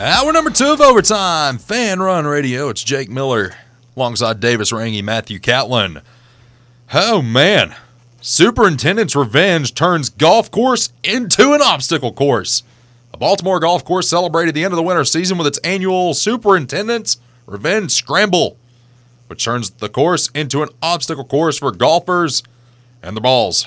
Hour number two of overtime, fan run radio. It's Jake Miller alongside Davis Rangy, Matthew Catlin. Oh man, Superintendent's Revenge turns golf course into an obstacle course. A Baltimore golf course celebrated the end of the winter season with its annual Superintendent's Revenge Scramble, which turns the course into an obstacle course for golfers and their balls.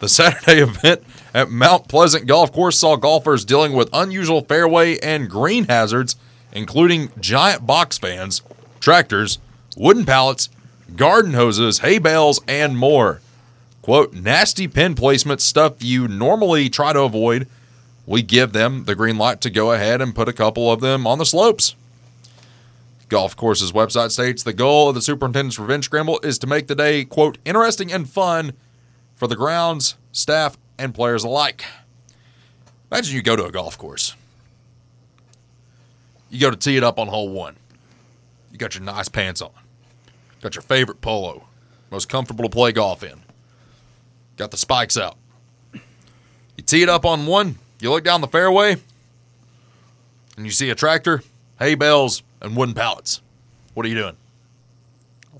The Saturday event at Mount Pleasant Golf Course saw golfers dealing with unusual fairway and green hazards, including giant box fans, tractors, wooden pallets, garden hoses, hay bales, and more. Quote, nasty pin placement stuff you normally try to avoid. We give them the green light to go ahead and put a couple of them on the slopes. Golf course's website states the goal of the superintendent's revenge scramble is to make the day, quote, interesting and fun for the grounds, staff, and players alike. Imagine you go to a golf course. You go to tee it up on hole one. You got your nice pants on. Got your favorite polo. Most comfortable to play golf in. Got the spikes out. You tee it up on one. You look down the fairway. And you see a tractor, hay bales, and wooden pallets. What are you doing?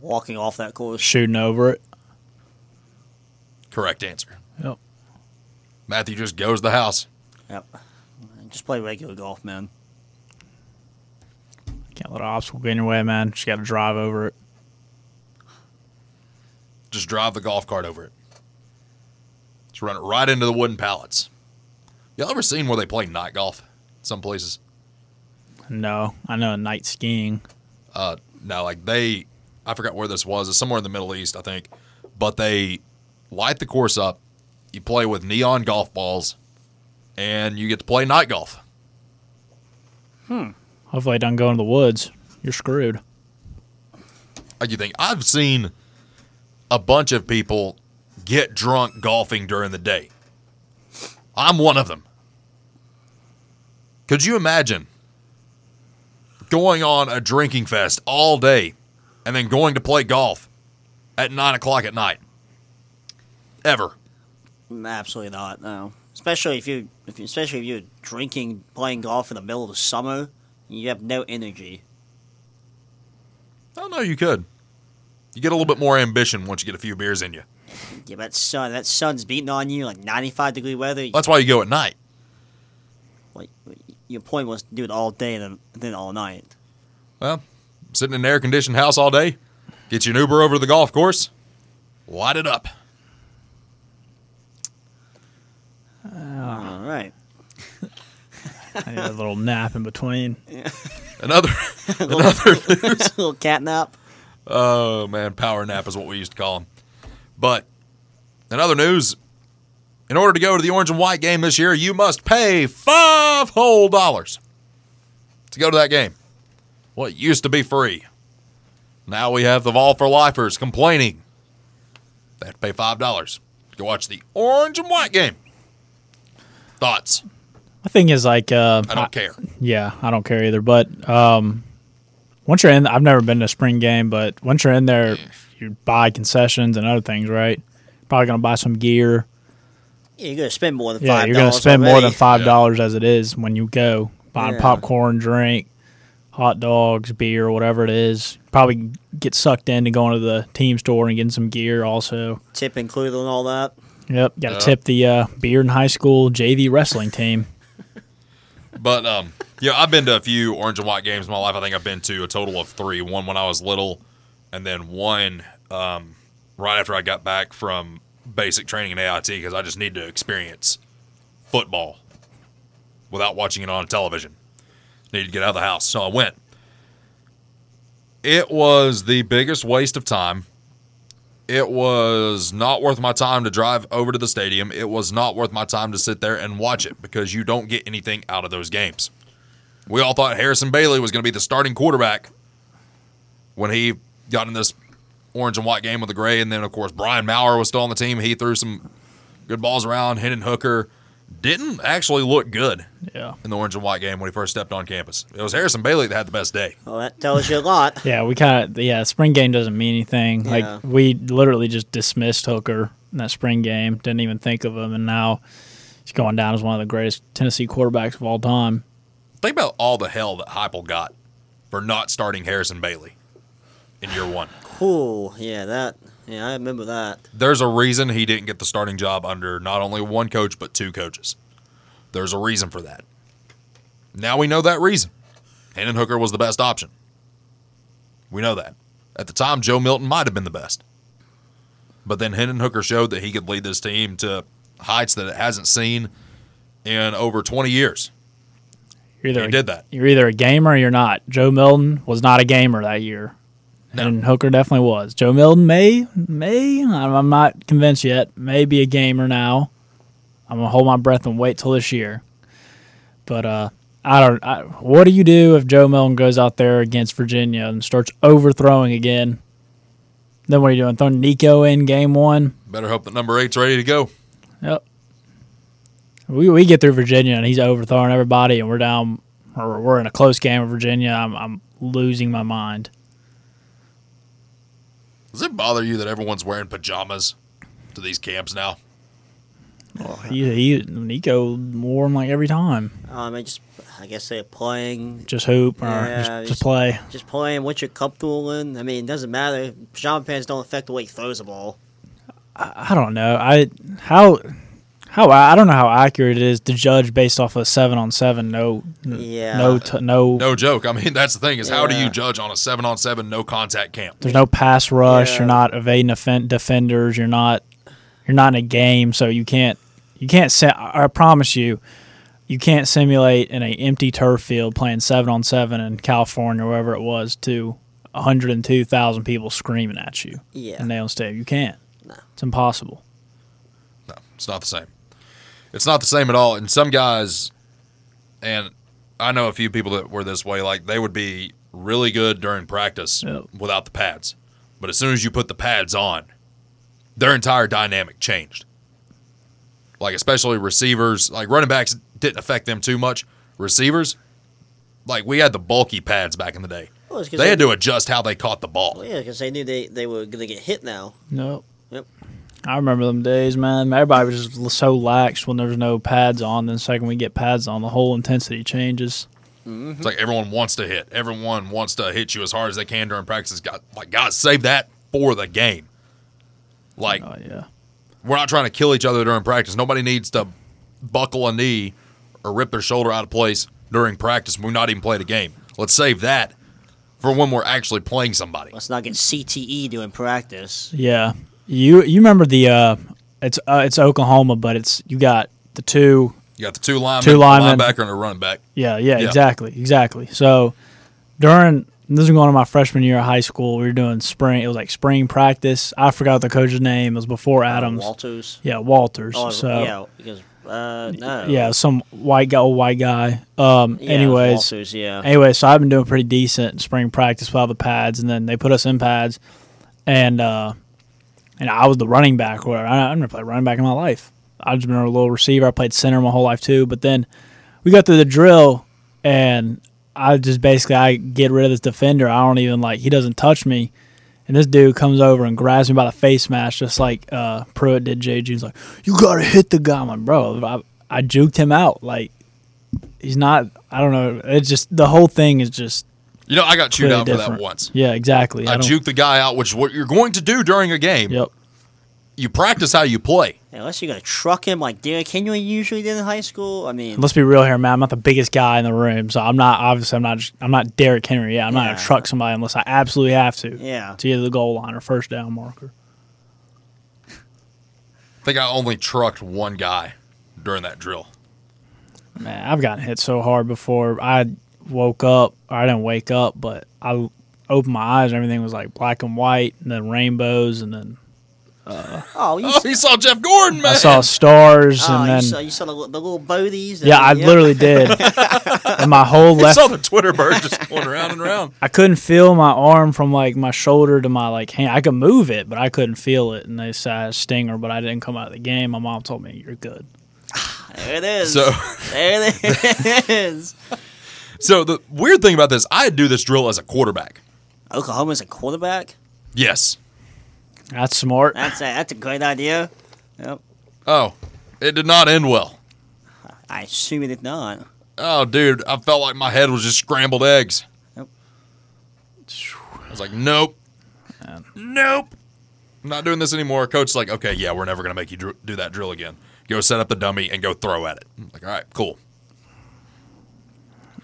Walking off that course. Shooting over it. Correct answer. Yep. Matthew just goes to the house. Yep. Just play regular golf, man. Can't let an obstacle get in your way, man. Just got to drive over it. Just drive the golf cart over it. Just run it right into the wooden pallets. Y'all ever seen where they play night golf? Some places. No, I know night skiing. Uh, no, like they, I forgot where this was. It's somewhere in the Middle East, I think. But they light the course up. You play with neon golf balls, and you get to play night golf. Hmm. Hopefully, I don't go into the woods. You're screwed. Like you think I've seen a bunch of people get drunk golfing during the day. I'm one of them. Could you imagine going on a drinking fest all day and then going to play golf at nine o'clock at night? Ever. Absolutely not. No. Especially if you, if you, especially if you're drinking, playing golf in the middle of the summer, you have no energy. Oh don't. You could. You get a little bit more ambition once you get a few beers in you. Yeah, that sun, that sun's beating on you like 95 degree weather. That's why you go at night. Like, your point was to do it all day and then, then all night. Well, sitting in an air conditioned house all day, get you an Uber over to the golf course, light it up. All right. I need a little nap in between. Another, another news. little cat nap. Oh man, power nap is what we used to call them. But in other news, in order to go to the orange and white game this year, you must pay five whole dollars to go to that game. What used to be free. Now we have the Vol for Lifers complaining they have to pay five dollars to watch the orange and white game. Thoughts? My thing is like, uh, I don't care. yeah, I don't care either. But um, once you're in, I've never been to a spring game, but once you're in there, you buy concessions and other things, right? Probably gonna buy some gear. Yeah, you're gonna spend more than Yeah, five. you're gonna spend more than five Yeah. dollars as it is when you go buying Yeah. popcorn, drink, hot dogs, beer, whatever it is. Probably get sucked into going to the team store and getting some gear also. Tip included and all that. Yep, got to Yeah. tip the uh, beer and high school JV wrestling team. But um, yeah, I've been to a few orange and white games in my life. I think I've been to a total of three. One when I was little, and then one um, right after I got back from basic training in AIT because I just need to experience football without watching it on television. Needed to get out of the house, so I went. It was the biggest waste of time. It was not worth my time to drive over to the stadium. It was not worth my time to sit there and watch it because you don't get anything out of those games. We all thought Harrison Bailey was going to be the starting quarterback when he got in this orange and white game with the gray. And then, of course, Brian Maurer was still on the team. He threw some good balls around. Hendon Hooker didn't actually look good Yeah. in the orange and white game when he first stepped on campus. It was Harrison Bailey that had the best day. Well, that tells you a lot. Yeah, we kind of yeah. Spring game doesn't mean anything. Yeah. Like we literally just dismissed Hooker in that spring game. Didn't even think of him, and now he's going down as one of the greatest Tennessee quarterbacks of all time. Think about all the hell that Heupel got for not starting Harrison Bailey in year one. Cool. Yeah, that. Yeah, I remember that. There's a reason he didn't get the starting job under not only one coach but two coaches. There's a reason for that. Now we know that reason. Hendon Hooker was the best option. We know that. At the time, Joe Milton might have been the best. But then Hendon Hooker showed that he could lead this team to heights that it hasn't seen in over 20 years. You're either He a- did that. You're either a gamer or you're not. Joe Milton was not a gamer that year, No. and Hooker definitely was. Joe Milton may, may I'm not convinced yet. May be a gamer now. I'm gonna hold my breath and wait till this year. But uh, I don't. I, what do you do if Joe Milton goes out there against Virginia and starts overthrowing again? Then what are you doing? Throwing Nico in game one? Better hope that number eight's ready to go. Yep. We we get through Virginia and he's overthrowing everybody, and we're down, or we're in a close game with Virginia. I'm I'm losing my mind. Does it bother you that everyone's wearing pajamas to these camps now? He, he Nico wore them like every time. Um, I just, I guess they're playing, Just hoop or Yeah, just, just just- play. just playing what you're comfortable in. I mean, it doesn't matter. Pajama pants don't affect the way he throws the ball. I, I don't know. I how how I don't know how accurate it is to judge based off of seven on seven. No, Yeah. no, t- no. No joke. I mean, that's the thing is how do you judge on a seven on seven no contact camp? There's no pass rush. Yeah. You're not evading offen- defenders. You're not you're not in a game, so you can't you can't. Sim- I I promise you, you can't simulate in an empty turf field playing seven on seven in California, or wherever it was, to 102,000 people screaming at you Yeah. in Neyland Stadium. You can't. No. It's impossible. No, it's not the same. It's not the same at all. And some guys, and I know a few people that were this way, like they would be really good during practice Yep. without the pads. But as soon as you put the pads on, their entire dynamic changed. Like, especially receivers, like running backs didn't affect them too much. Receivers, like we had the bulky pads back in the day. Well, it's 'cause They had to adjust how they caught the ball. Well, yeah, because they knew they, they were going to get hit now. Nope. Yep. I remember them days, man. Everybody was just so lax when there's no pads on. Then the second we get pads on, the whole intensity changes. Mm-hmm. It's like everyone wants to hit. Everyone wants to hit you as hard as they can during practice. God, like guys, save that for the game. Like Oh yeah. we're not trying to kill each other during practice. Nobody needs to buckle a knee or rip their shoulder out of place during practice. We're not even playing a game. Let's save that for when we're actually playing somebody. Let's not get CTE doing practice. Yeah, you you remember the uh, it's uh, it's Oklahoma, but it's you got the two. You got the two linemen, Two a linemen. linebacker, and a running back. Yeah, yeah, Yeah. exactly, exactly. So during this is going on my freshman year of high school. We were doing spring. It was like spring practice. I forgot the coach's name. It was before Adams. Walters. yeah, Walters. Oh, so yeah, because uh, no. yeah, some white guy, old white guy. Um, Yeah, anyways, Walters. Yeah. anyway, so I've been doing pretty decent in spring practice with all the pads, and then they put us in pads, and uh, and I was the running back. Where I, I've never played running back in my life. I've just been a little receiver. I played center my whole life too. But then we got through the drill, and I just basically I get rid of this defender. I don't even like he doesn't touch me. And this dude comes over and grabs me by the face mask, just like uh, Pruitt did. JG. He's like, "You gotta hit the guy." I'm like, "Bro, I, I juked him out. Like, he's not. I don't know. It's just the whole thing is just You know, I got chewed out for that once. yeah, exactly. I don't- juked the guy out, which is what you're going to do during a game. Yep. You practice how you play. Unless you're gonna truck him like Derrick Henry usually did in high school. I mean, Let's be real here, man. I'm not the biggest guy in the room, so I'm not. Obviously, I'm not. just- I'm not Derrick Henry. Yeah, I'm not gonna truck somebody unless I absolutely have to. yeah. To either the goal line or first down marker. I think I only trucked one guy during that drill. Man, I've gotten hit so hard before. I woke up, or I didn't wake up, but I opened my eyes and everything was like black and white, and then rainbows, and then Oh, you, Oh, he saw Jeff Gordon, man. I saw stars, oh, and you then saw you saw the, the little boaties. yeah, I literally did. and my whole left. left saw the Twitter bird just going around and around. I couldn't feel my arm from like my shoulder to my like hand. I could move it, but I couldn't feel it. And they said I stinger, but I didn't come out of the game. My mom told me you're good. There it is. So, there it is. so the weird thing about this, I do this drill as a quarterback. Oklahoma's a quarterback. Yes. That's smart. That's a, that's a great idea. Yep. Oh, it did not end well. I assume it did not. Oh, dude, I felt like my head was just scrambled eggs. Yep. I was like, nope, nope, I'm not doing this anymore. Coach's like, okay, yeah, we're never gonna make you dr- do that drill again. Go set up the dummy and go throw at it. I'm like, all right, cool.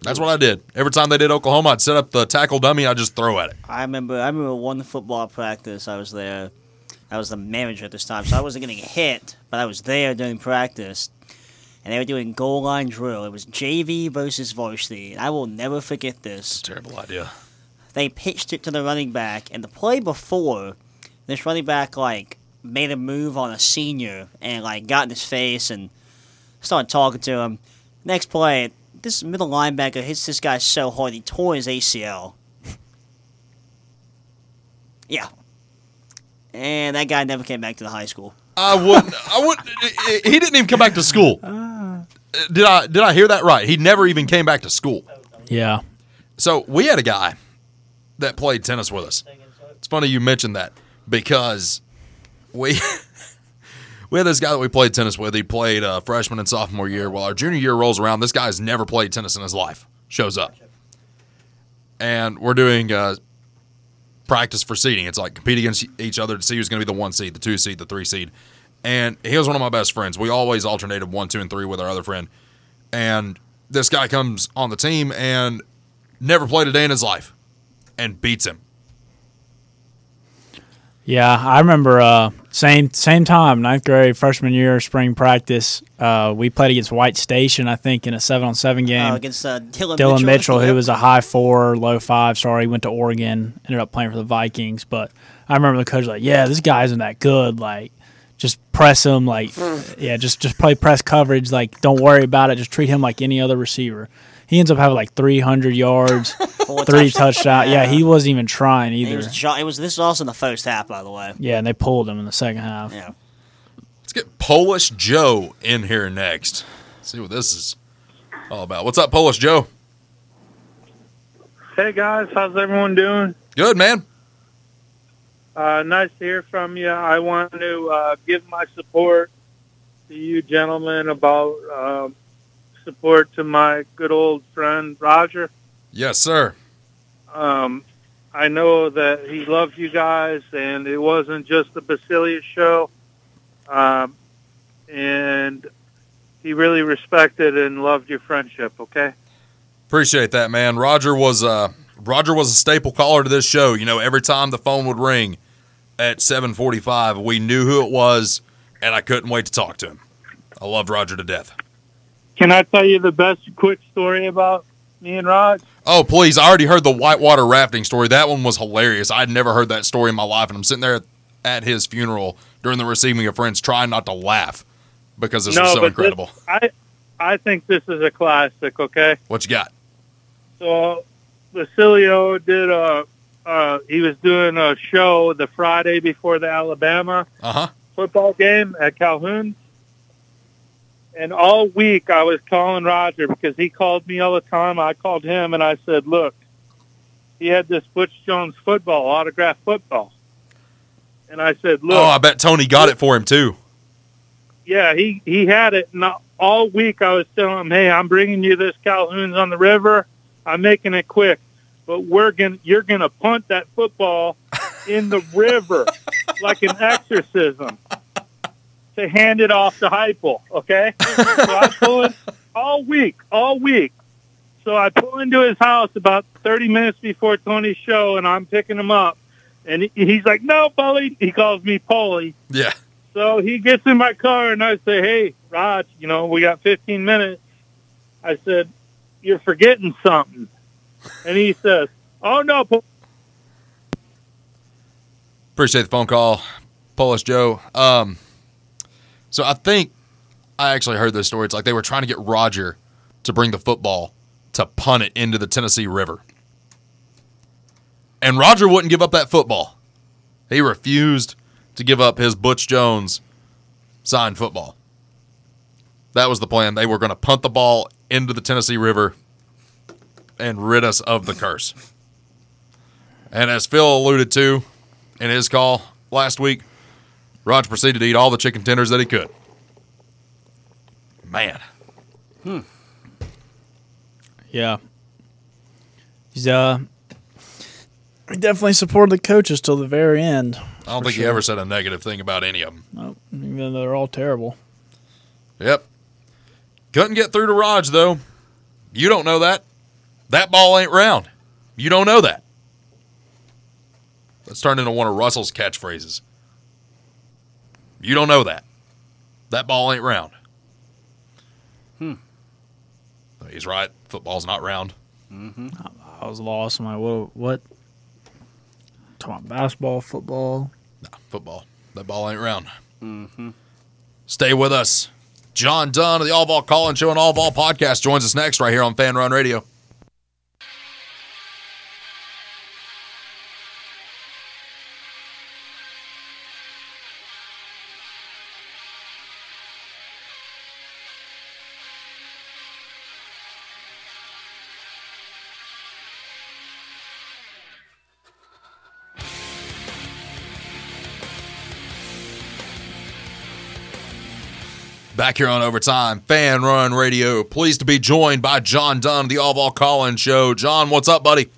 That's what I did. Every time they did Oklahoma, I'd set up the tackle dummy. I'd just throw at it. I remember. I remember one football practice. I was there. I was the manager at this time, so I wasn't getting hit, but I was there during practice, and they were doing goal line drill. It was JV versus varsity. And I will never forget this. Terrible idea. They pitched it to the running back, and the play before, this running back like made a move on a senior and like got in his face and started talking to him. Next play, this middle linebacker hits this guy so hard he tore his ACL. yeah. And that guy never came back to the high school. I wouldn't. I wouldn't. He didn't even come back to school. Did I? Did I hear that right? He never even came back to school. Yeah. So we had a guy that played tennis with us. It's funny you mentioned that because we we had this guy that we played tennis with. He played uh, freshman and sophomore year. Well, our junior year rolls around. This guy's never played tennis in his life. Shows up, and we're doing uh, practice for seeding. It's like compete against each other to see who's going to be the one seed, the two seed, the three seed. And he was one of my best friends. We always alternated one, two, and three with our other friend. And this guy comes on the team and never played a day in his life and beats him. Yeah, I remember uh, same same time, ninth grade, freshman year, spring practice. Uh, we played against White Station, I think, in a seven on seven game. Uh, against uh, Dylan, Dylan Mitchell, who was a high four, low five. Sorry, he went to Oregon, ended up playing for the Vikings. But I remember the coach was like, "Yeah, this guy isn't that good. Like, just press him. Like, yeah, just just play press coverage. Like, don't worry about it. Just treat him like any other receiver." He ends up having like 300 yards, Four three touchdowns. touchdowns. Yeah, he wasn't even trying It either. was, jo- it was. This was also in the first half, by the way. Yeah, and they pulled him in the second half. Yeah. Let's get Polish Joe in here next. See what this is all about. What's up, Polish Joe? Hey guys, how's everyone doing? Good, man. Uh, nice to hear from you. I want to uh, give my support to you gentlemen about um support to my good old friend Roger. Yes, sir. Um, I know that he loved you guys, and it wasn't just the Basilio's show. Um, and he really respected and loved your friendship. Okay. Appreciate that, man. Roger was uh Roger was a staple caller to this show. You know, every time the phone would ring at 7:45, we knew who it was, and I couldn't wait to talk to him. I loved Roger to death. Can I tell you the best quick story about me and Rod? Oh, please! I already heard the whitewater rafting story. That one was hilarious. I'd never heard that story in my life, and I'm sitting there at his funeral during the receiving of friends, trying not to laugh because this was so incredible. This, I I think this is a classic. Okay, what you got? so Basilio did a. Uh, he was doing a show the Friday before the Alabama Uh huh. football game at Calhoun. And all week I was calling Roger because he called me all the time. I called him and I said, "Look, he had this Butch Jones football, autograph football." And I said, "Look, Oh, I bet Tony got it for him too. yeah, he he had it. And all week I was telling him, "Hey, I'm bringing you this Calhoun's on the river. I'm making it quick, but we're gonna you're gonna punt that football in the river like an exorcism to hand it off to Heupel. Okay, so I pull in all week, all week. So I pull into his house about 30 minutes before Tony's show, and I'm picking him up, and he, he's like, "No, Polly." He calls me Polly. Yeah. So he gets in my car and I say, "Hey, Raj, you know we got 15 minutes." I said, "You're forgetting something," and he says, "Oh no, Po- Appreciate the phone call, Polish Joe. Um, so I think I actually heard this story. It's like they were trying to get Roger to bring the football to punt it into the Tennessee River. And Roger wouldn't give up that football. He refused to give up his Butch Jones signed football. That was the plan. They were going to punt the ball into the Tennessee River and rid us of the curse. And as Phil alluded to, in his call last week, Roger proceeded to eat all the chicken tenders that he could. Man. Hmm. Yeah. He's uh he definitely supported the coaches till the very end. I don't For think he ever said a negative thing about any of them. Nope. Even though they're all terrible. Yep. Couldn't get through to Raj, though. You don't know that. That ball ain't round. You don't know that. Let's turn into one of Russell's catchphrases. You don't know that. That ball ain't round. Hmm. He's right. Football's not round. Mm-hmm. I was lost. I'm like, what? What? Talking about basketball, football. Nah, football. That ball ain't round. Mm-hmm. Stay with us. John Dunn of the All Ball Call and Show and All Ball Podcast joins us next right here on Fan Run Radio. Back here on Overtime, Fan Run Radio. Pleased to be joined by John Dunn the All Call-In Show. John, what's up, buddy?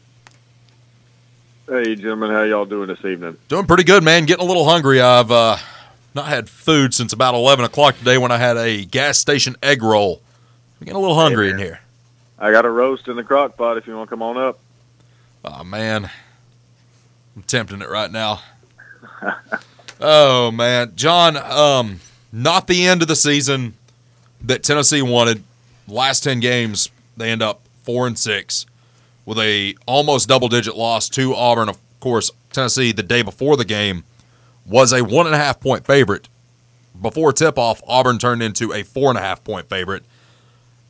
Hey, gentlemen, how y'all doing this evening? Doing pretty good, man. Getting a little hungry. I've uh, not had food since about 11 o'clock today when I had a gas station egg roll. I'm getting a little hungry in here. I got a roast in the crock pot if you want to come on up. Oh, man. I'm tempting it right now. oh, man. John, um, not the end of the season that Tennessee wanted. Last 10 games, they end up 4 and 6 with a almost double digit loss to Auburn. Of course, Tennessee the day before the game was a one and a half point favorite. Before tip off, Auburn turned into a four and a half point favorite.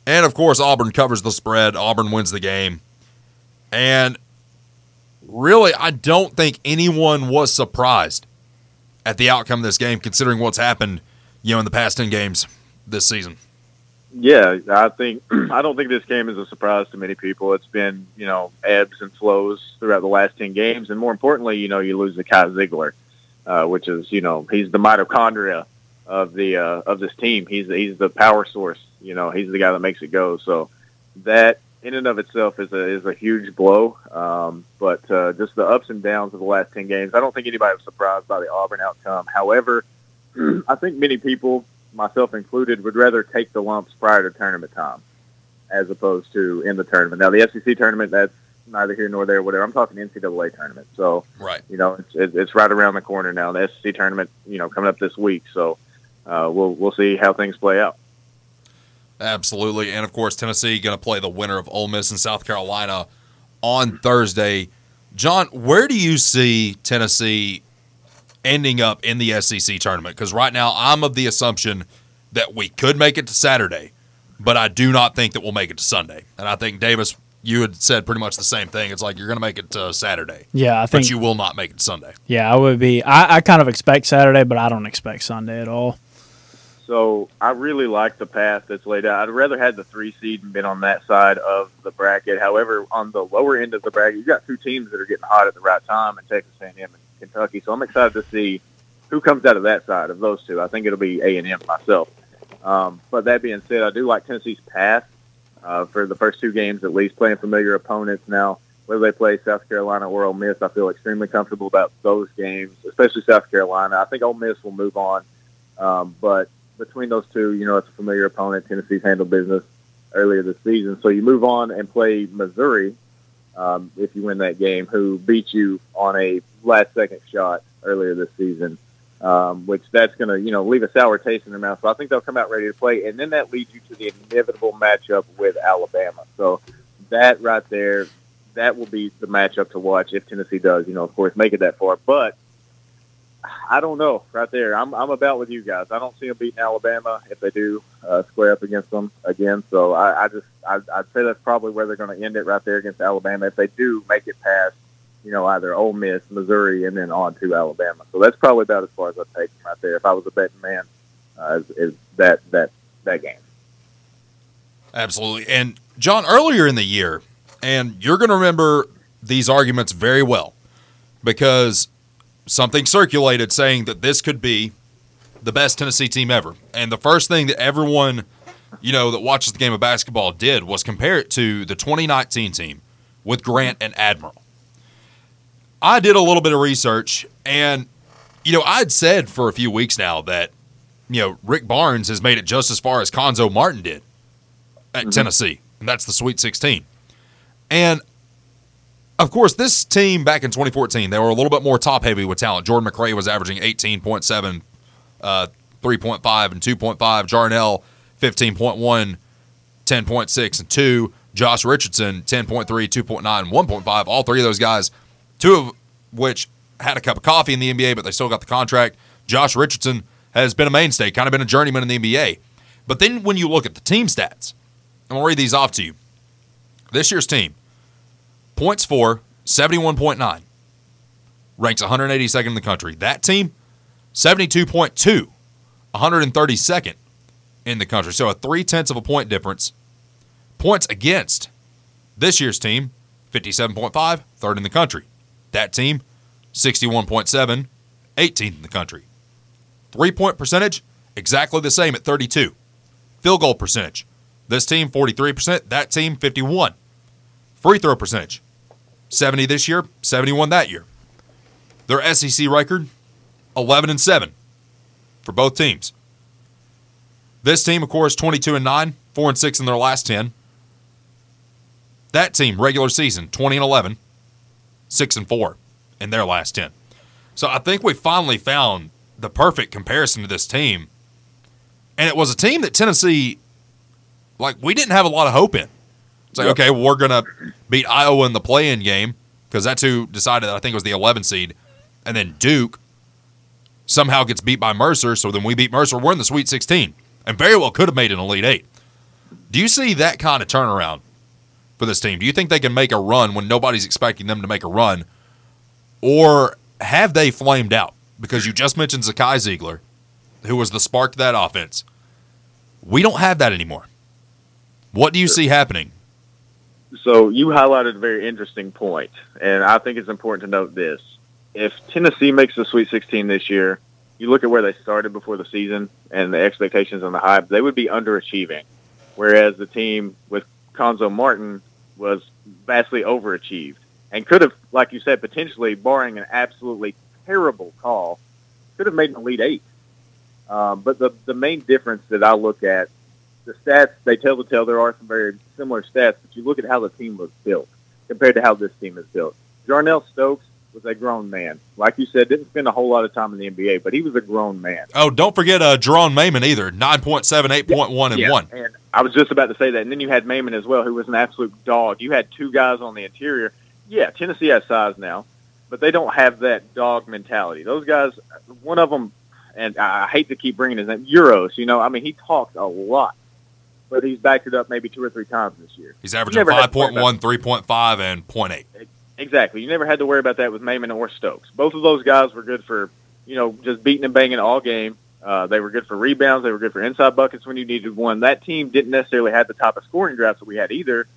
And of course, Auburn covers the spread. Auburn wins the game. And really, I don't think anyone was surprised at the outcome of this game, considering what's happened, you know, in the past 10 games this season. Yeah, I think I don't think this game is a surprise to many people. It's been you know ebbs and flows throughout the last ten games, and more importantly, you know you lose Zakai Zeigler, uh, which is you know he's the mitochondria of the uh, of this team. He's he's the power source. You know he's the guy that makes it go. So that in and of itself is a is a huge blow. Um, but uh, just the ups and downs of the last ten games, I don't think anybody was surprised by the Auburn outcome. However, I think many people myself included, would rather take the lumps prior to tournament time as opposed to in the tournament. Now, the SEC tournament, that's neither here nor there, whatever. I'm talking NCAA tournament. So, Right. you know, it's, it's right around the corner now. The SEC tournament, you know, coming up this week. So, uh, we'll we'll see how things play out. Absolutely. And of course, Tennessee going to play the winner of Ole Miss and South Carolina on Thursday. John, where do you see Tennessee ending up in the SEC tournament? Because right now, I'm of the assumption that we could make it to Saturday, but I do not think that we'll make it to Sunday. And I think Davis, you had said pretty much the same thing. It's like you're going to make it to Saturday, Yeah, I think. but you will not make it to Sunday. yeah, I would be. I, I kind of expect Saturday, but I don't expect Sunday at all. So I really like the path that's laid out. I'd rather had the three seed and been on that side of the bracket. However, on the lower end of the bracket, you've got two teams that are getting hot at the right time and Texas A&M and Kentucky. So I'm excited to see who comes out of that side of those two. I think it'll be A&M myself. Um, but that being said, I do like Tennessee's path uh, for the first two games at least, playing familiar opponents. Now, whether they play South Carolina or Ole Miss, I feel extremely comfortable about those games, especially South Carolina. I think Ole Miss will move on, um, but between those two, you know, it's a familiar opponent. Tennessee's handled business earlier this season, so you move on and play Missouri um, if you win that game, who beat you on a last-second shot earlier this season. Um, which that's going to, you know, leave a sour taste in their mouth. So I think they'll come out ready to play, and then that leads you to the inevitable matchup with Alabama. So that right there, that will be the matchup to watch if Tennessee does, you know, of course, make it that far. But I don't know. Right there, I'm I'm about with you guys. I don't see them beating Alabama if they do uh, square up against them again. So I, I just I, I'd say that's probably where they're going to end it right there against Alabama if they do make it past, you know, either Ole Miss, Missouri, and then on to Alabama. So that's probably about as far as I'd take them right there. If I was a betting man, uh, is, is that that that game. Absolutely. And John, earlier in the year, and you're going to remember these arguments very well because something circulated saying that this could be the best Tennessee team ever. And the first thing that everyone you know, that watches the game of basketball did was compare it to the 2019 team with Grant and Admiral. I did a little bit of research, and you know, I'd said for a few weeks now that you know Rick Barnes has made it just as far as Cuonzo Martin did at mm-hmm. Tennessee, and that's the Sweet 16. And of course, this team back in 2014, they were a little bit more top heavy with talent. Jordan McRae was averaging 18.7, uh, 3.5, and 2.5. Jarnell, 15.1, 10.6, and 2. Josh Richardson, 10.3, 2.9, and 1.5. All three of those guys, two of which had a cup of coffee in the NBA, but they still got the contract. Josh Richardson has been a mainstay, kind of been a journeyman in the NBA. But then when you look at the team stats, I'm going to read these off to you. This year's team, points for 71.9, ranks 182nd in the country. That team, 72.2, 132nd in the country. So a three tenths of a point difference. Points against this year's team, 57.5, third in the country. That team, 61.7, 18th in the country. Three point percentage, exactly the same at 32. Field goal percentage, this team 43%, that team 51. Free throw percentage, 70 this year, 71 that year. Their SEC record, 11 and 7 for both teams. This team, of course, 22 and 9, 4 and 6 in their last 10. That team, regular season, 20 and 11, 6 and 4 in their last 10. So I think we finally found the perfect comparison to this team. And it was a team that Tennessee, like, we didn't have a lot of hope in. It's like, okay, well, we're going to beat Iowa in the play in game because that's who decided that I think it was the 11 seed. And then Duke somehow gets beat by Mercer. So then we beat Mercer. We're in the Sweet 16 and very well could have made an Elite Eight. Do you see that kind of turnaround for this team? Do you think they can make a run when nobody's expecting them to make a run? Or have they flamed out? Because you just mentioned Zakai Zeigler, who was the spark to that offense. We don't have that anymore. What do you see happening? So you highlighted a very interesting point, and I think it's important to note this. If Tennessee makes the Sweet 16 this year, you look at where they started before the season and the expectations and the hype, they would be underachieving. Whereas the team with Cuonzo Martin was vastly overachieved and could have, like you said, potentially, barring an absolutely terrible call, could have made an Elite Eight. Um, but the, the main difference that I look at, the stats, they tell the tale. There are some very similar stats, but you look at how the team was built compared to how this team is built. Jarnell Stokes was a grown man. Like you said, didn't spend a whole lot of time in the NBA, but he was a grown man. Oh, don't forget uh, Jeronne Maymon either. 9.7, 8.1, and Yeah, 1. And I was just about to say that. And then you had Mayman as well, who was an absolute dog. You had two guys on the interior. Yeah, Tennessee has size now, but they don't have that dog mentality. Those guys, one of them, and I hate to keep bringing his name, Uros, you know, I mean, he talks a lot, but he's backed it up maybe two or three times this year. He's averaging never had to worry 5.1, 3.5, and 0.8. Exactly. You never had to worry about that with Maymon or Stokes. Both of those guys were good for, you know, just beating and banging all game. Uh, they were good for rebounds. They were good for inside buckets when you needed one. That team didn't necessarily have the type of scoring drafts that we had either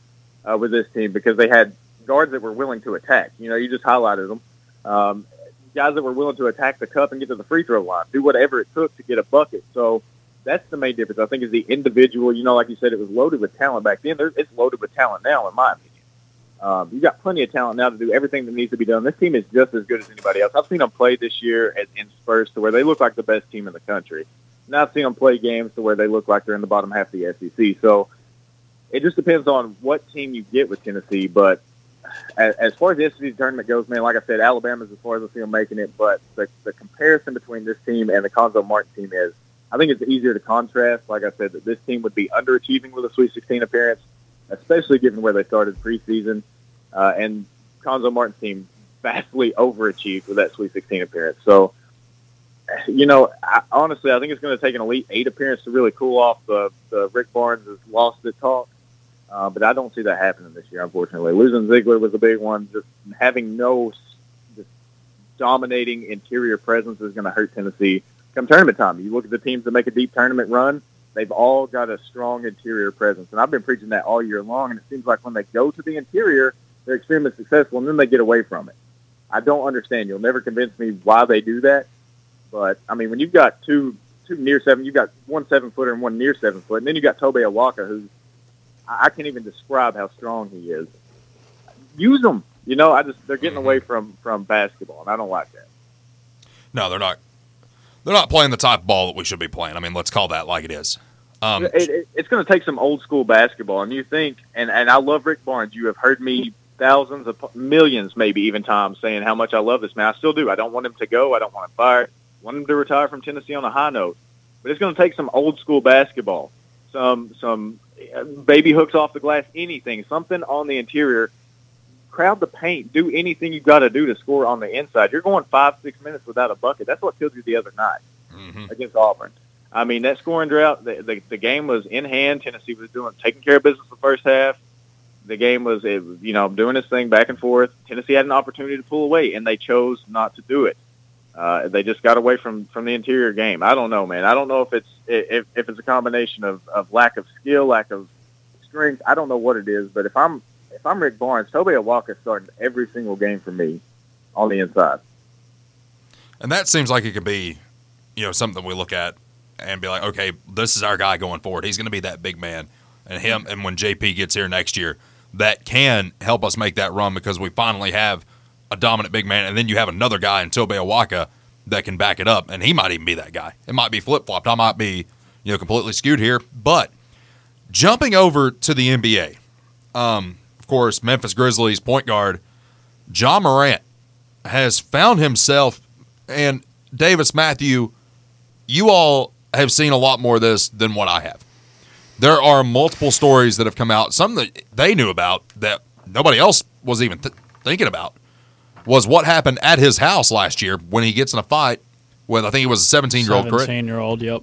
uh, with this team because they had guards that were willing to attack. You know, you just highlighted them. Um, guys that were willing to attack the cup and get to the free throw line, do whatever it took to get a bucket. So that's the main difference. I think is the individual. You know, like you said, it was loaded with talent back then. There, it's loaded with talent now, in my opinion. Um, you got plenty of talent now to do everything that needs to be done. This team is just as good as anybody else. I've seen them play this year at, in Spurs to where they look like the best team in the country. And I've seen them play games to where they look like they're in the bottom half of the SEC. So it just depends on what team you get with Tennessee. But as, as far as the SEC tournament goes, man, like I said, Alabama's as far as I see them making it. But the, the comparison between this team and the Cuonzo Martin team is, I think it's easier to contrast. Like I said, that this team would be underachieving with a Sweet 16 appearance, especially given where they started preseason. Uh, and Cuonzo Martin's team vastly overachieved with that Sweet 16 appearance. So, you know, I, honestly, I think it's going to take an Elite Eight appearance to really cool off the, the Rick Barnes has lost the talk. Uh, but I don't see that happening this year, unfortunately. Losing Zeigler was a big one. Just having no just dominating interior presence is going to hurt Tennessee come tournament time. You look at the teams that make a deep tournament run, they've all got a strong interior presence. And I've been preaching that all year long, and it seems like when they go to the interior, they're extremely successful, and then they get away from it. I don't understand. You'll never convince me why they do that. But, I mean, when you've got two two near seven. you've got one seven footer and one near seven foot, and then you've got Tobe Awaka, who's I I can't even describe how strong he is. Use them. You know, I just they're getting away from from basketball, and I don't like that. No, they're not. They're not playing the type of ball that we should be playing. I mean, let's call that like it is. Um, it, it, it's going to take some old school basketball, and you think, and and I love Rick Barnes. You have heard me thousands of millions, maybe even times, saying how much I love this man. I still do. I don't want him to go. I don't want him fired. I want him to retire from Tennessee on a high note. But it's going to take some old school basketball, some some uh, baby hooks off the glass, anything, something on the interior. Crowd the paint. Do anything you got to do to score on the inside. You're going five, six minutes without a bucket. That's what killed you the other night mhm. against Auburn. I mean, that scoring drought, the, the, the game was in hand. Tennessee was doing taking care of business the first half. The game was, it, you know, doing its thing back and forth. Tennessee had an opportunity to pull away, and they chose not to do it. Uh, they just got away from from the interior game. I don't know, man. I don't know if it's if, if it's a combination of, of lack of skill, lack of strength. I don't know what it is, but if I'm if I'm Rick Barnes, Tobe Awaka starting every single game for me on the inside. And that seems like it could be, you know, something we look at and be like, okay, this is our guy going forward. He's going to be that big man, and him. And when JP gets here next year, that can help us make that run because we finally have a dominant big man, and then you have another guy in Tobe Awaka that can back it up, and he might even be that guy. It might be flip flopped. I might be, you know, completely skewed here, but jumping over to the NBA, um, of course, Memphis Grizzlies point guard Ja Morant has found himself and Davis Matthew, you all have seen a lot more of this than what I have. There are multiple stories that have come out, some that they knew about that nobody else was even th- thinking about. Was what happened at his house last year when he gets in a fight with I think he was a 17 year old, correct? Seventeen year old. Yep.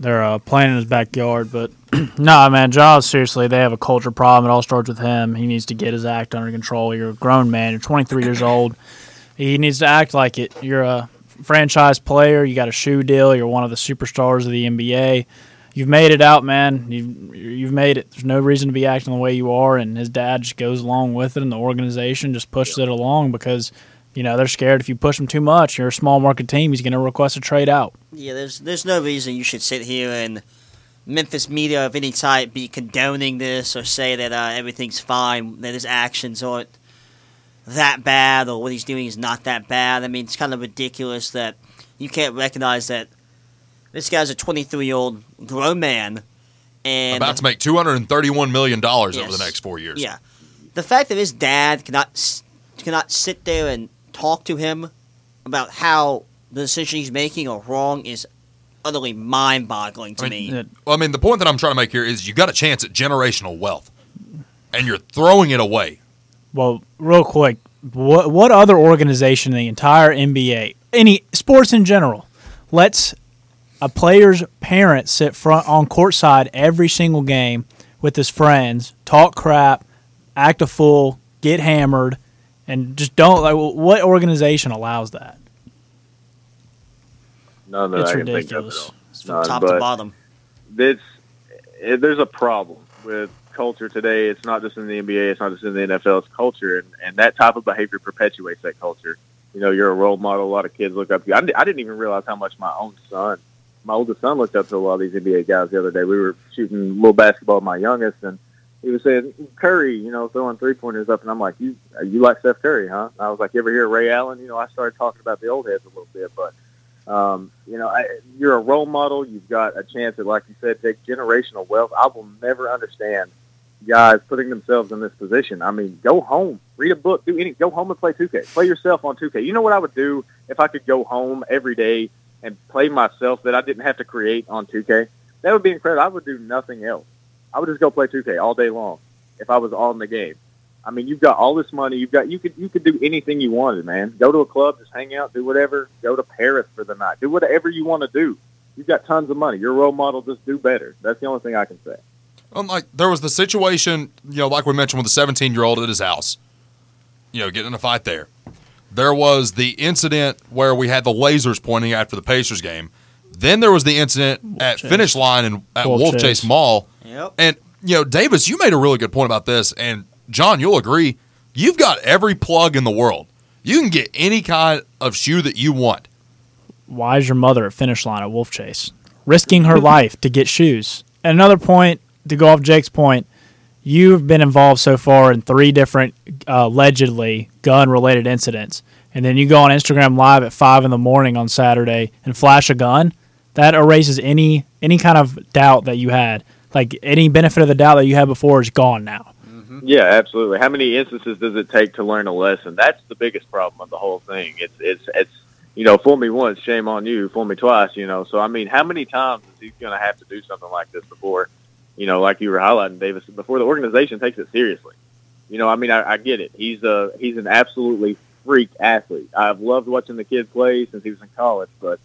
They're uh, playing in his backyard, but no, man, Jaws. Seriously, they have a culture problem. It all starts with him. He needs to get his act under control. You're a grown man. You're 23 years old. He needs to act like it. You're a franchise player. You got a shoe deal. You're one of the superstars of the NBA. You've made it out, man. You've you've made it. There's no reason to be acting the way you are, and his dad just goes along with it, and the organization just pushes it along because. You know they're scared if you push him too much. You're a small market team. He's going to request a trade out. Yeah, there's there's no reason you should sit here and Memphis media of any type be condoning this or say that uh, everything's fine, that his actions aren't that bad or what he's doing is not that bad. I mean, it's kind of ridiculous that you can't recognize that this guy's a 23 year old grown man and About to make 231 million dollars over the next four years. yeah, the fact that his dad cannot cannot sit there and talk to him about how the decision he's making are wrong is utterly mind boggling to I me. It- Well, I mean, the point that I'm trying to make here is you got a chance at generational wealth, and you're throwing it away. Well, real quick, what what other organization in the entire NBA, any sports in general, lets a player's parent sit front on courtside every single game with his friends, talk crap, act a fool, get hammered, and just don't like what organization allows that? None that It's I can think of ridiculous. It's from None, top but- to bottom. this it, there's a problem with culture today. It's not just in the NBA. It's not just in the NFL. It's culture, and, and that type of behavior perpetuates that culture. You know, you're a role model. A lot of kids look up to you. I, I didn't even realize how much my own son, my oldest son, looked up to a lot of these NBA guys the other day. We were shooting a little basketball with my youngest, and he was saying Curry, you know, throwing three pointers up, and I'm like, you you like Steph Curry, huh? And I was like, you ever hear Ray Allen? You know, I started talking about the old heads a little bit, but um, you know, I, you're a role model. You've got a chance at, like you said, take generational wealth. I will never understand guys putting themselves in this position. I mean, go home, read a book, do any, go home and play 2K. Play yourself on 2K. You know what I would do if I could go home every day and play myself that I didn't have to create on 2K? That would be incredible. I would do nothing else. I would just go play 2K all day long if I was on the game. I mean, you've got all this money. You've got you could you could do anything you wanted, man. Go to a club, just hang out, do whatever. Go to Paris for the night. Do whatever you want to do. You've got tons of money. You're role model. Just do better. That's the only thing I can say. Um, like there was the situation, you know, like we mentioned with the 17 year old at his house, you know, getting in a fight there. There was the incident where we had the lasers pointing after the Pacers game. Then there was the incident at Chase. finish line and at Wolf Wolf, Chase. Chase Mall. Yep. And you know, Davis, you made a really good point about this, and John, you'll agree. You've got every plug in the world. You can get any kind of shoe that you want. Why is your mother at finish line at Wolf Chase? risking her life to get shoes. And another point to go off Jake's point, you've been involved so far in three different uh, allegedly gun related incidents. And then you go on Instagram live at five in the morning on Saturday and flash a gun. That erases any any kind of doubt that you had. Like any benefit of the doubt that you had before is gone now. Mm-hmm. Yeah, absolutely. How many instances does it take to learn a lesson? That's the biggest problem of the whole thing. It's it's it's you know, fool me once, shame on you. Fool me twice, you know. So I mean, how many times is he going to have to do something like this before, you know, like you were highlighting, Davis, before the organization takes it seriously? You know, I mean, I, I get it. He's a he's an absolutely freak athlete. I've loved watching the kid play since he was in college, but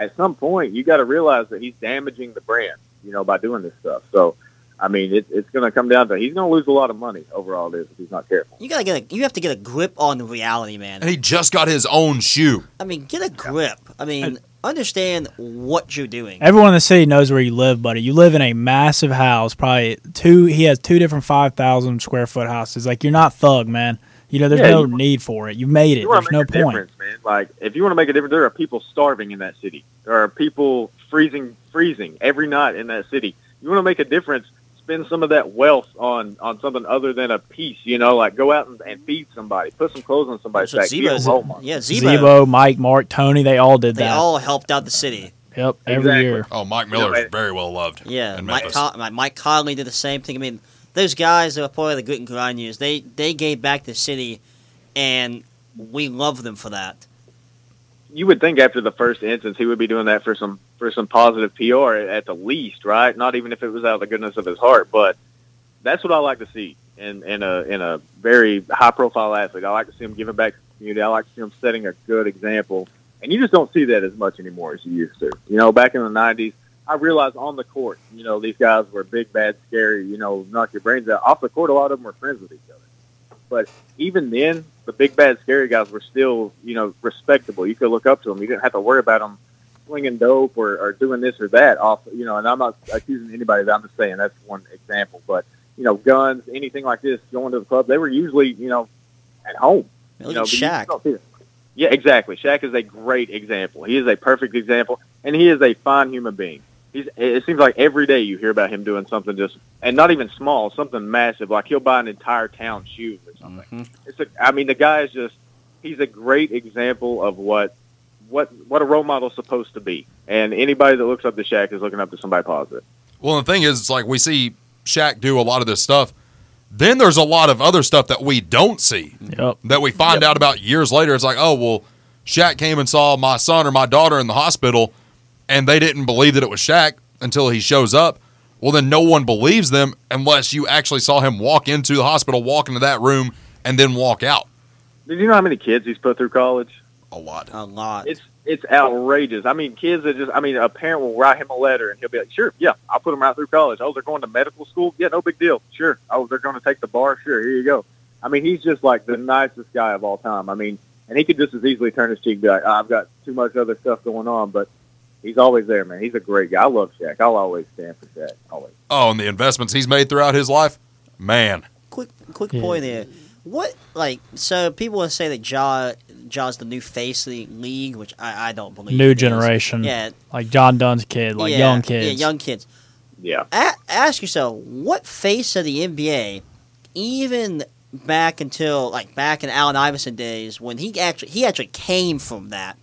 at some point, you got to realize that he's damaging the brand, you know, by doing this stuff. So. I mean, it, it's going to come down to he's going to lose a lot of money overall. This if he's not careful. You gotta get a, you have to get a grip on the reality, man. And he just got his own shoe. I mean, get a grip. I mean, understand what you're doing. Everyone in the city knows where you live, buddy. You live in a massive house, probably two. He has two different five thousand square foot houses. Like you're not thug, man. You know, there's Yeah, no you- need for it. You've made it. You wanna There's no a point. difference, man. Like if you want to make a difference, there are people starving in that city. There are people freezing, freezing every night in that city. You want to make a difference. Spend some of that wealth on on something other than a piece. You know, like go out and, and feed somebody, put some clothes on somebody's That's what back. Be Z-Bo's- yeah, Z-Bo. Z-Bo, Mike, Mark, Tony, they all did They that. They all helped out the city. yep, every Exactly. year. Oh, Mike You know, Miller's and- very well loved. Yeah, in Mike Memphis. Con- Mike- Mike Conley did the same thing. I mean, those guys that were part of the Grit and Grind years, they they gave back the city, and we love them for that. You would think after the first instance he would be doing that for some for some positive PR at the least, right? Not even if it was out of the goodness of his heart, but that's what I like to see in in a in a very high profile athlete. I like to see him giving back to the community. I like to see him setting a good example, and you just don't see that as much anymore as you used to. You know, back in the '90s, I realized on the court, you know, these guys were big, bad, scary. You know, knock your brains out. Off the court, a lot of them were friends with each other. But even then, the big, bad, scary guys were still, you know, respectable. You could look up to them. You didn't have to worry about them swinging dope or, or doing this or that off. You know, and I'm not accusing anybody. of that. I'm just saying that's one example. But you know, guns, anything like this, going to the club, they were usually, you know, at home. Look you know, at but you just Shaq. don't see it. Yeah, exactly. Shaq is a great example. He is a perfect example, and he is a fine human being. He's. It seems like every day you hear about him doing something just, and not even small, something massive. Like he'll buy an entire town shoes or something. Mhm. It's a. I mean, the guy is just. He's a great example of what, what, what a role model is supposed to be. And anybody that looks up to Shaq is looking up to somebody positive. Well, the thing is, it's like we see Shaq do a lot of this stuff. Then there's a lot of other stuff that we don't see Yep. that we find out about years later. It's like, oh, well, Shaq came and saw my son or my daughter in the hospital, and they didn't believe that it was Shaq until he shows up. Well, then no one believes them unless you actually saw him walk into the hospital, walk into that room, and then walk out. Did you know how many kids he's put through college? A lot. A lot. It's it's outrageous. I mean, kids that just I mean, a parent will write him a letter and he'll be like, "Sure, yeah, I'll put them right through college. Oh, they're going to medical school. Yeah, no big deal. Sure. Oh, they're going to take the bar. Sure, here you go. I mean, he's just like the nicest guy of all time. I mean, and he could just as easily turn his cheek and be like, "Ah, "I've got too much other stuff going on," but he's always there, man. He's a great guy. I love Shaq. I'll always stand for Shaq. Always. Oh, and the investments he's made throughout his life, man. quick quick Yeah. point there. What like so people will say that Ja Ja's the new face of the league, which I, I don't believe. New it is. generation. Yeah, Like John Dunn's kid, like yeah, young kids. Yeah, young kids. Yeah. A- ask yourself, what face of the NBA, even back until like back in Allen Iverson days, when he actually he actually came from that.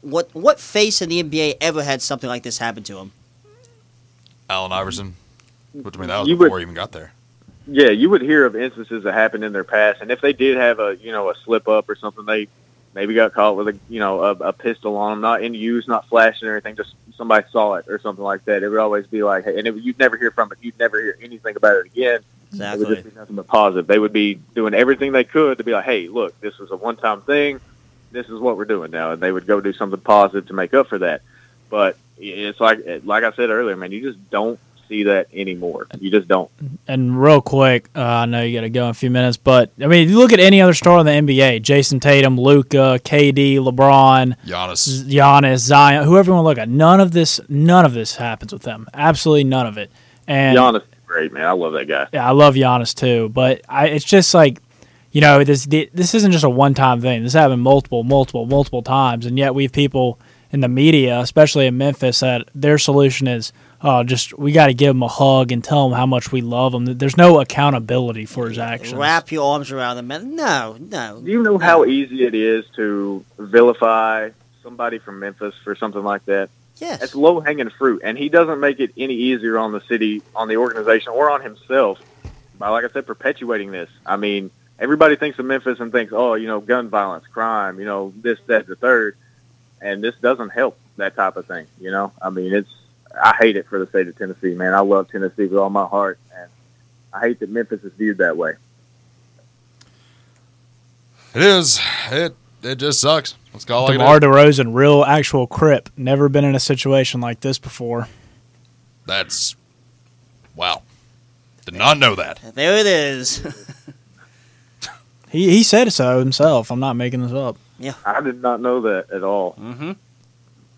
What what face in the NBA ever had something like this happen to him? Allen Iverson. Which I mean, that was You before would- he even got there. Yeah, you would hear of instances that happened in their past, and if they did have a you know a slip up or something, they maybe got caught with a you know a, a pistol on them, not in use, not flashing or anything, just somebody saw it or something like that. It would always be like, hey, and it, you'd never hear from it. You'd never hear anything about it again. It would just be nothing but positive. They would be doing everything they could to be like, hey, look, this was a one time thing. This is what we're doing now, and they would go do something positive to make up for that. But it's like like I said earlier, man, you just don't see that anymore. You just don't. And real quick, uh, I know you got to go in a few minutes, but I mean, you look at any other star in the NBA: Jayson Tatum, Luka, KD, LeBron, Giannis. Giannis, Zion, whoever you want to look at. None of this, none of this happens with them. Absolutely none of it. And Giannis great, man. I love that guy. yeah, I love Giannis too, but I, it's just like, you know, this this isn't just a one time thing. This happened multiple, multiple, multiple times, and yet we have people in the media, especially in Memphis, that their solution is uh, just we got to give him a hug and tell him how much we love him. There's no accountability for his actions. Wrap your arms around him, man. No, no. Do you know how easy it is to vilify somebody from Memphis for something like that? Yes. It's low hanging fruit, and he doesn't make it any easier on the city, on the organization, or on himself by, like I said, perpetuating this. I mean, everybody thinks of Memphis and thinks, oh, you know, gun violence, crime, you know, this, that, the third, and this doesn't help that type of thing. You know, I mean, it's I hate it for the state of Tennessee, man. I love Tennessee with all my heart, and I hate that Memphis is viewed that way. It is. It it just sucks. Let's call it. DeMar DeRozan, real actual crip. Never been in a situation like this before. That's wow. Did not know that. There it is. He he said so himself. I'm not making this up. Yeah, I did not know that at all. mm-hmm.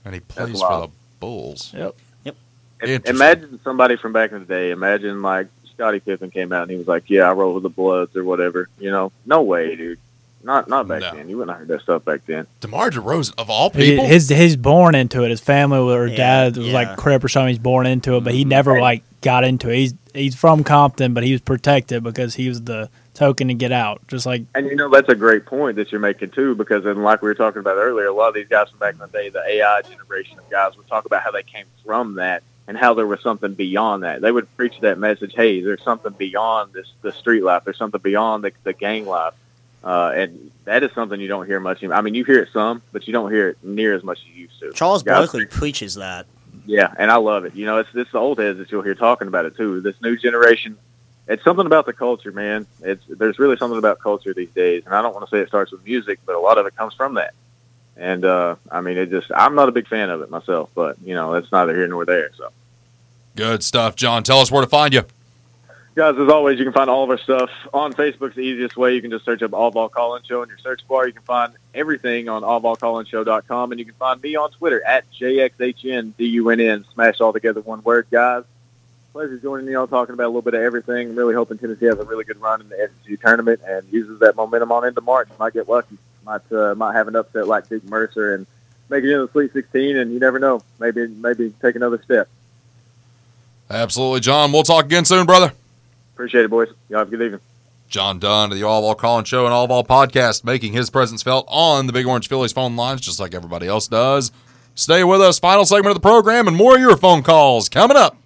And he plays for the Bulls. Yep. Yep. Interesting. Imagine somebody from back in the day. Imagine like Scottie Pippen came out and he was like, "Yeah, I roll with the Bloods or whatever." You know, no way, dude. Not not back No. then. You wouldn't have heard that stuff back then. DeMar DeRozan of all He, people. his he's born into it. His family or Yeah, dad was yeah. like crip or something. He's born into it, but he never Right. like got into it. He's he's from Compton, but he was protected because he was the token to get out. Just like And you know that's a great point that you're making too, because then like we were talking about earlier, a lot of these guys from back in the day, the AI generation of guys, would talk about how they came from that and how there was something beyond that. They would preach that message, hey, there's something beyond this the street life, there's something beyond the, the gang life. Uh, and that is something you don't hear much. I mean, you hear it some, but you don't hear it near as much as you used to. Charles Guys- Barkley preaches that. Yeah, and I love it. You know, it's it's the old heads that you'll hear talking about it too. This new generation, it's something about the culture, man. It's there's really something about culture these days, and I don't want to say it starts with music, but a lot of it comes from that. And uh, I mean, it just I'm not a big fan of it myself, but you know, it's neither here nor there. So, Good stuff, John. Tell us where to find you. guys, as always, you can find all of our stuff on Facebook's the easiest way. You can just search up All Ball Call Show in your search bar. You can find everything on allballcallinshow.com, and you can find me on Twitter at jxhndunn. Smash all together one word, guys. Pleasure joining y'all, talking about a little bit of everything. I'm really hoping Tennessee has a really good run in the SEC tournament and uses that momentum on into March. Might get lucky. Might uh, might have an upset like Duke Mercer and make it into the Sweet 16, and you never know. Maybe maybe take another step. Absolutely, John. We'll talk again soon, brother. Appreciate it, boys. Y'all have a good evening. John Dunn of the All Ball Calling Show and All Ball Podcast, making his presence felt on the Big Orange Phillies phone lines, just like everybody else does. Stay with us. Final segment of the program and more of your phone calls coming up.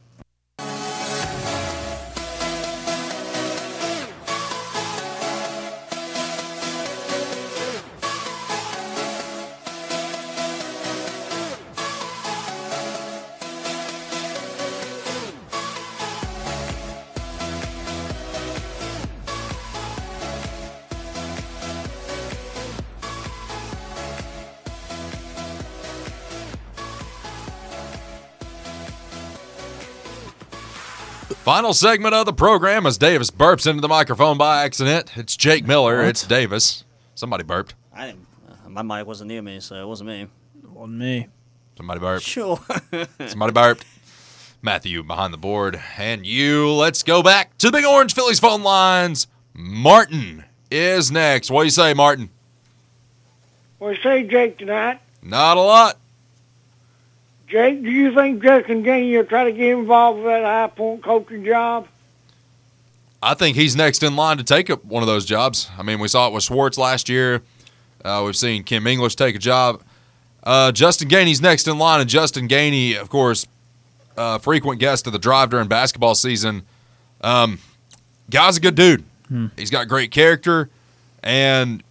Final segment of the program as Davis burps into the microphone by accident. It's Jake Miller. What? It's Davis. Somebody burped. I didn't. Uh, my mic wasn't near me, so it wasn't me. wasn't me. Somebody burped. Sure. Somebody burped. Matthew behind the board. And you, let's go back to the Big Orange Phillies phone lines. Martin is next. What do you say, Martin? Well, say, Jake, tonight, Not a lot. Jake, do you think Justin Gainey will try to get involved with that high point coaching job? I think he's next in line to take up one of those jobs. I mean, we saw it with Schwartz last year. Uh, we've seen Kim English take a job. Uh, Justin Gainey's next in line, and Justin Gainey, of course, uh, frequent guest of the drive during basketball season. Um, guy's a good dude. He's got great character and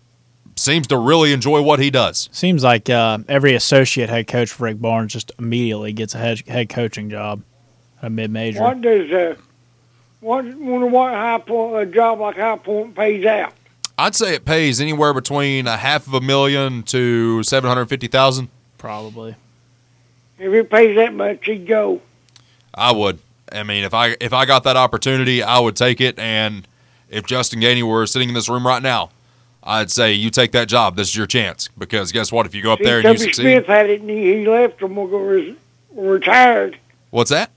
seems to really enjoy what he does. Seems like uh, every associate head coach for Rick Barnes just immediately gets a head, head coaching job at a mid major. What does uh, what wonder what high point a job like high point pays out? I'd say it pays anywhere between a half of a million to seven hundred fifty thousand. Probably. If it pays that much, he'd go. I would. I mean, if I if I got that opportunity, I would take it. And if Justin Gainey were sitting in this room right now, I'd say you take that job. This is your chance. Because guess what? If you go up See, there and you Tubby succeed, Smith had it, and he, he left and was retired. what's that?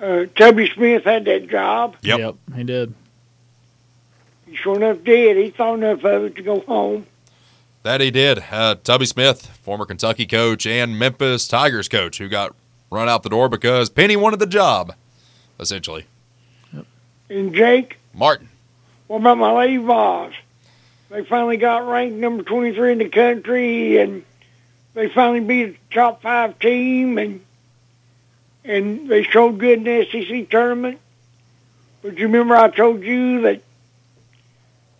Uh, Tubby Smith had that job. Yep. he did. He sure enough did. He thought enough of it to go home. That he did. Uh, Tubby Smith, former Kentucky coach and Memphis Tigers coach, who got run out the door because Penny wanted the job, essentially. And Jake, Martin. what about my Lady Vols? They finally got ranked number 23 in the country, and they finally beat a top five team, and and they showed good in the SEC tournament. But you remember I told you that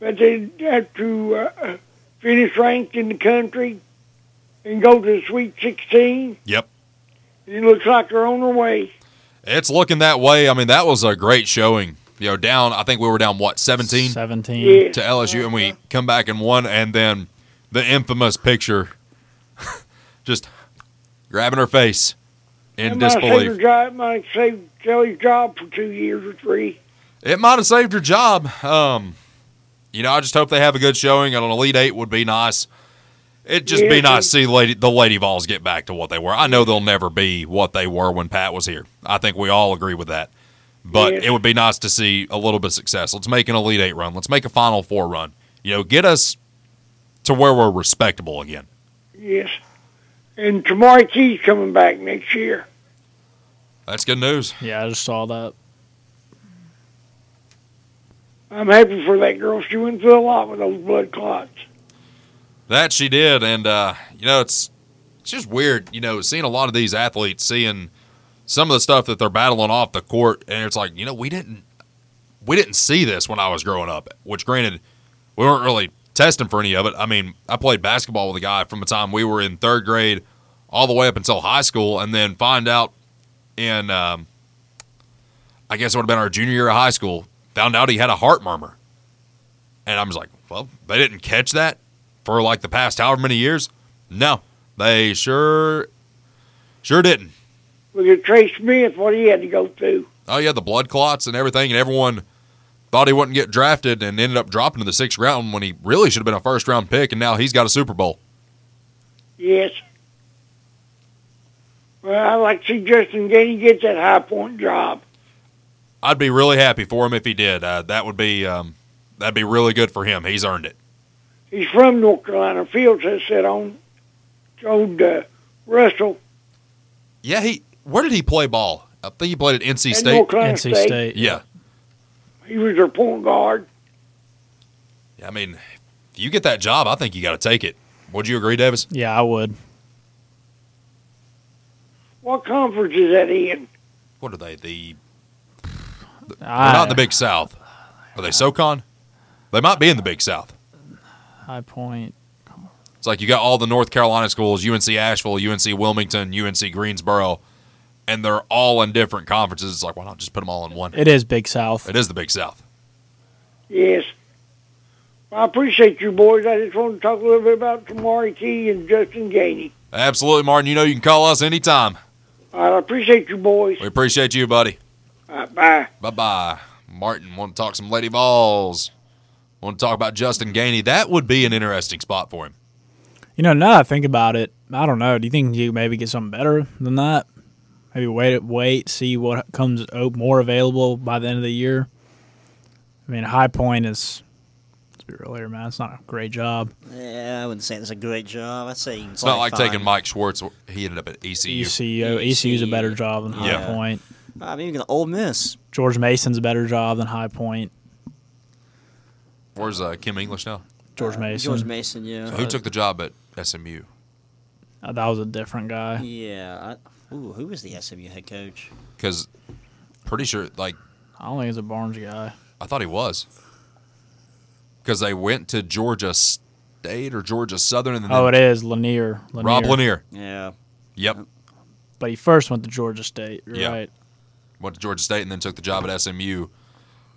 that they had to uh, finish ranked in the country and go to the Sweet 16. Yep. And it looks like they're on their way. It's looking that way. I mean, that was a great showing. You know, down, I think we were down, what, 17 17. Yeah. to LSU, and we come back and won, and then the infamous picture just grabbing her face in It might have saved her disbelief. job. Might have saved Kellie's job for two years or three. It might have saved her job. Um, you know, I just hope they have a good showing, and an Elite Eight would be nice. It'd just be nice to see lady, the Lady Vols get back to what they were. I know they'll never be what they were when Pat was here. I think we all agree with that. But Yes. it would be nice to see a little bit of success. Let's make an Elite Eight run. Let's make a Final Four run. You know, get us to where we're respectable again. Yes. And Tamari Key's coming back next year. That's good news. Yeah, I just saw that. I'm happy for that girl. She went through a lot with those blood clots. That she did, and uh, you know it's it's just weird, you know, seeing a lot of these athletes, seeing some of the stuff that they're battling off the court, and it's like, you know, we didn't we didn't see this when I was growing up. Which, granted, we weren't really testing for any of it. I mean, I played basketball with a guy from the time we were in third grade all the way up until high school, and then find out in um, I guess it would have been our junior year of high school. Found out he had a heart murmur, and I was like, well, they didn't catch that for like the past however many years? No, they sure, sure didn't. Look at Trey Smith, what he had to go through. Oh yeah, the blood clots and everything, and everyone thought he wouldn't get drafted and ended up dropping to the sixth round when he really should have been a first round pick, and now he's got a Super Bowl. Yes. Well, I'd like to see Justin Gainey get that high point job. I'd be really happy for him if he did. Uh, that would be um, that'd be really good for him. He's earned it. He's from North Carolina. Fields has said on old uh, Russell Yeah, he. Where did he play ball? I think he played at NC at State. North Carolina NC State. State. Yeah, He was their point guard. Yeah, I mean, if you get that job, I think you got to take it. Would you agree, Davis? Yeah, I would. What conference is that in? What are they? The they're I, not in the Big South. Are they SoCon? They might be in the Big South. High Point. It's like you got all the North Carolina schools: UNC Asheville, UNC Wilmington, UNC Greensboro, and they're all in different conferences. It's like why not just put them all in one? It is Big South. It is the Big South. Yes. Well, I appreciate you boys. I just want to talk a little bit about Tamari Key and Justin Gainey. Absolutely, Martin. You know you can call us anytime. All right, I appreciate you boys. We appreciate you, buddy. All right, bye. Bye bye. Martin, want to talk some Lady Vols? Want to talk about Justin Gainey? That would be an interesting spot for him. You know, now that I think about it, I don't know. Do you think you maybe get something better than that? Maybe wait, wait, see what comes o- more available by the end of the year. I mean, High Point is. Let's be real here, man. It's not a great job. Yeah, I wouldn't say it's a great job. I'd say It's not like find- taking Mike Schwartz. He ended up at E ECU. ECU, ECU's a better job than High Yeah. Point. I mean, even Ole Miss. George Mason's a better job than High Point. Where's uh, Kim English now? George Uh, Mason. George Mason, yeah. So who took the job at SMU? Uh, that was a different guy. Yeah. I, ooh, who was the SMU head coach? Because pretty sure, like, I don't think it's a Barnes guy. I thought he was. Because they went to Georgia State or Georgia Southern, and then Oh, it is Lanier. Lanier. Rob Lanier. Yeah. Yep. But he first went to Georgia State. You're Yeah. right. Went to Georgia State and then took the job at SMU.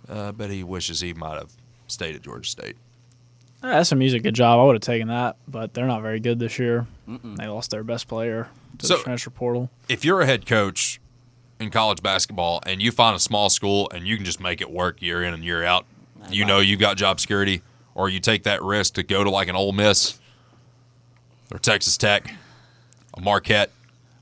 Uh, I bet he wishes he might have stayed at Georgia State. Uh, SMU's a good job. I would have taken that, but they're not very good this year. They lost their best player to So- the transfer portal. If you're a head coach in college basketball and you find a small school and you can just make it work year in and year out, you know you've got job security, or you take that risk to go to like an Ole Miss or Texas Tech, a Marquette,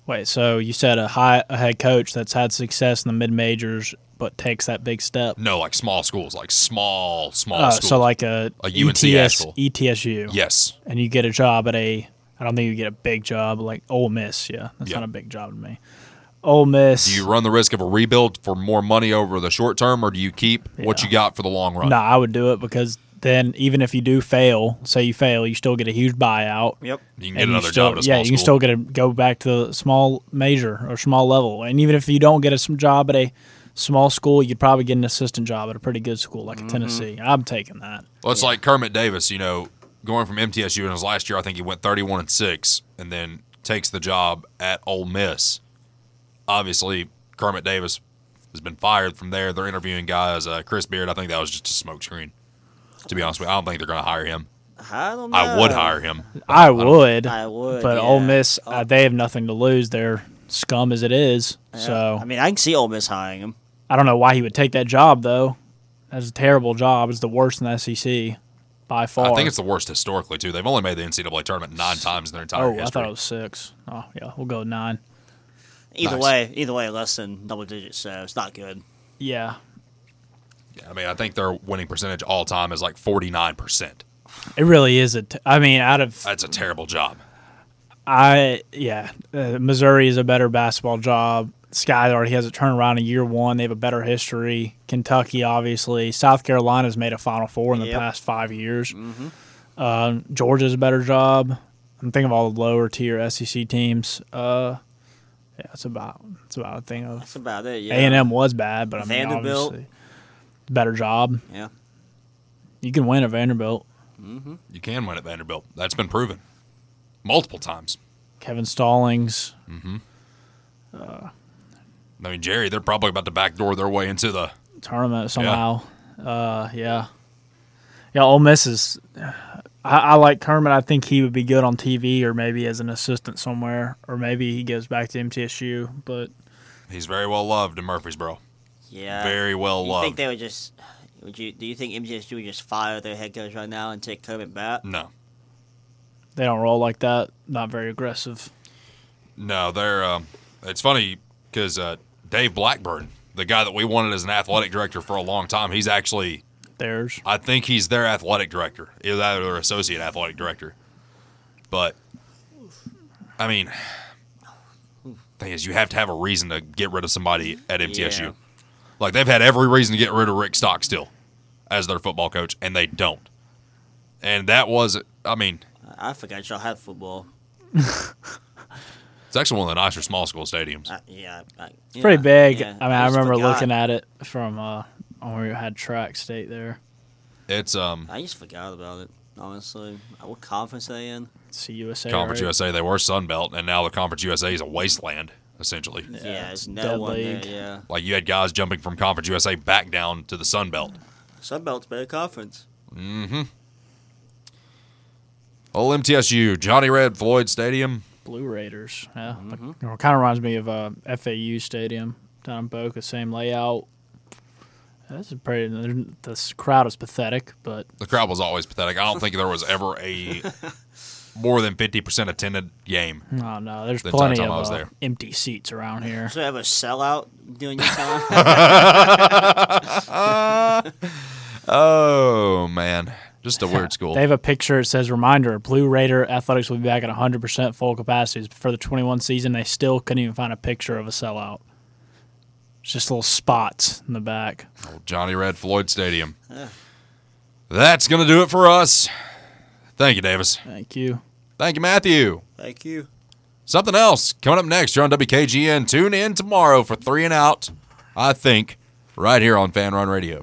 Wait, so you said a high a head coach that's had success in the mid majors, but takes that big step. No, like small schools, like small, small Uh, schools. so like a, A UNC ETS, Asheville. ETSU. yes, and you get a job at a I don't think you get a big job like Ole Miss. Yeah, that's Yeah. not a big job to me. Ole Miss. do you run the risk of a rebuild for more money over the short term, or do you keep what you got for the long run? No, I would do it because then even if you do fail, say you fail, you still get a huge buyout. Yep. You can get another still, job at a yeah, small you can school. still get a go back to the small major or small level. And even if you don't get a s- job at a small school, you'd probably get an assistant job at a pretty good school like a Tennessee. I'm taking that. Well, it's like Kermit Davis, you know, going from MTSU in his last year, I think he went 31 and 6 and then takes the job at Ole Miss. Obviously, Kermit Davis has been fired from there. They're interviewing guys. Uh, Chris Beard, I think that was just a smokescreen. To be honest with you, I don't think they're going to hire him. I don't know. I would hire him. I would, I would. but yeah. Ole Miss, Oh, uh, they have nothing to lose. They're scum as it is. yeah. So I mean, I can see Ole Miss hiring him. I don't know why he would take that job though. That's a terrible job. It's the worst in the SEC by far. I think it's the worst historically, too. They've only made the NCAA tournament nine times in their entire oh, history. I thought it was six. Oh yeah, we'll go nine. Either Nice. way, either way, less than double digits, so it's not good. Yeah, Yeah, I mean, I think their winning percentage all time is like 49%. it really is a. T- I mean, out of That's a terrible job. I yeah, uh, Missouri is a better basketball job. Sky already has a turnaround in year one. They have a better history. Kentucky, obviously, South Carolina's made a Final Four in the past five years. Uh, Georgia's a better job. I'm thinking of all the lower tier SEC teams. Uh, yeah, it's about it's about a thing of That's about it. Yeah. A and M was bad, but I mean Vanderbilt. obviously better job. Yeah. You can win at Vanderbilt. You can win at Vanderbilt. That's been proven multiple times. Kevin Stallings. I mean, Jerry, they're probably about to backdoor their way into the. tournament somehow. Uh, yeah, yeah. Ole Miss is. I, I like Kermit. I think he would be good on TV or maybe as an assistant somewhere, or maybe he goes back to MTSU. But He's very well loved in Murfreesboro. Yeah. Very well You think they would just? Would you? Do you think MTSU would just fire their head coach right now and take Kermit back? No, they don't roll like that. Not very aggressive. no, they're. Um, it's funny because uh, Dave Blackburn, the guy that we wanted as an athletic director for a long time, he's actually. Theirs. I think he's their athletic director. Either that or their associate athletic director. But, I mean, thing is, you have to have a reason to get rid of somebody at MTSU. Yeah. Like they've had every reason to get rid of Rick Stockstill as their football coach, and they don't. And that was, I mean, I forgot y'all had football. it's actually one of the nicer small school stadiums. I, yeah. I, It's pretty big. Yeah, I mean, I, just remember forgot. looking at it from uh, when we had track state there. It's um I just forgot about it. Honestly, Uh, what conference are they in? See USA. Conference right? USA. They were Sun Belt, and now the Conference USA is a wasteland essentially. Yeah, it's it's no dead one league. there. Yeah, Like you had guys jumping from Conference USA back down to the Sun Belt. Sunbelt's better conference. Mm-hmm. Old MTSU, Johnny Red Floyd Stadium. Blue Raiders. Yeah, Mhm. it kind of reminds me of uh, FAU Stadium down in Boca. Same layout. That's a pretty. This crowd is pathetic, but The crowd was always pathetic. I don't think there was ever a more than fifty percent attended game. Oh no. There's The entire plenty time of I uh, empty seats around here. So have a sellout during your time? Oh man, just a weird school. They have a picture. It says, "Reminder: Blue Raider athletics will be back at 100 percent full capacities for the 21 season." They still couldn't even find a picture of a sellout. It's just little spots in the back. Old Johnny Red Floyd Stadium. Yeah. That's gonna do it for us. Thank you, Davis. Thank you. Thank you, Matthew. Thank you. Something else coming up next. You're on WKGN. Tune in tomorrow for three and out. I think right here on Fan Run Radio.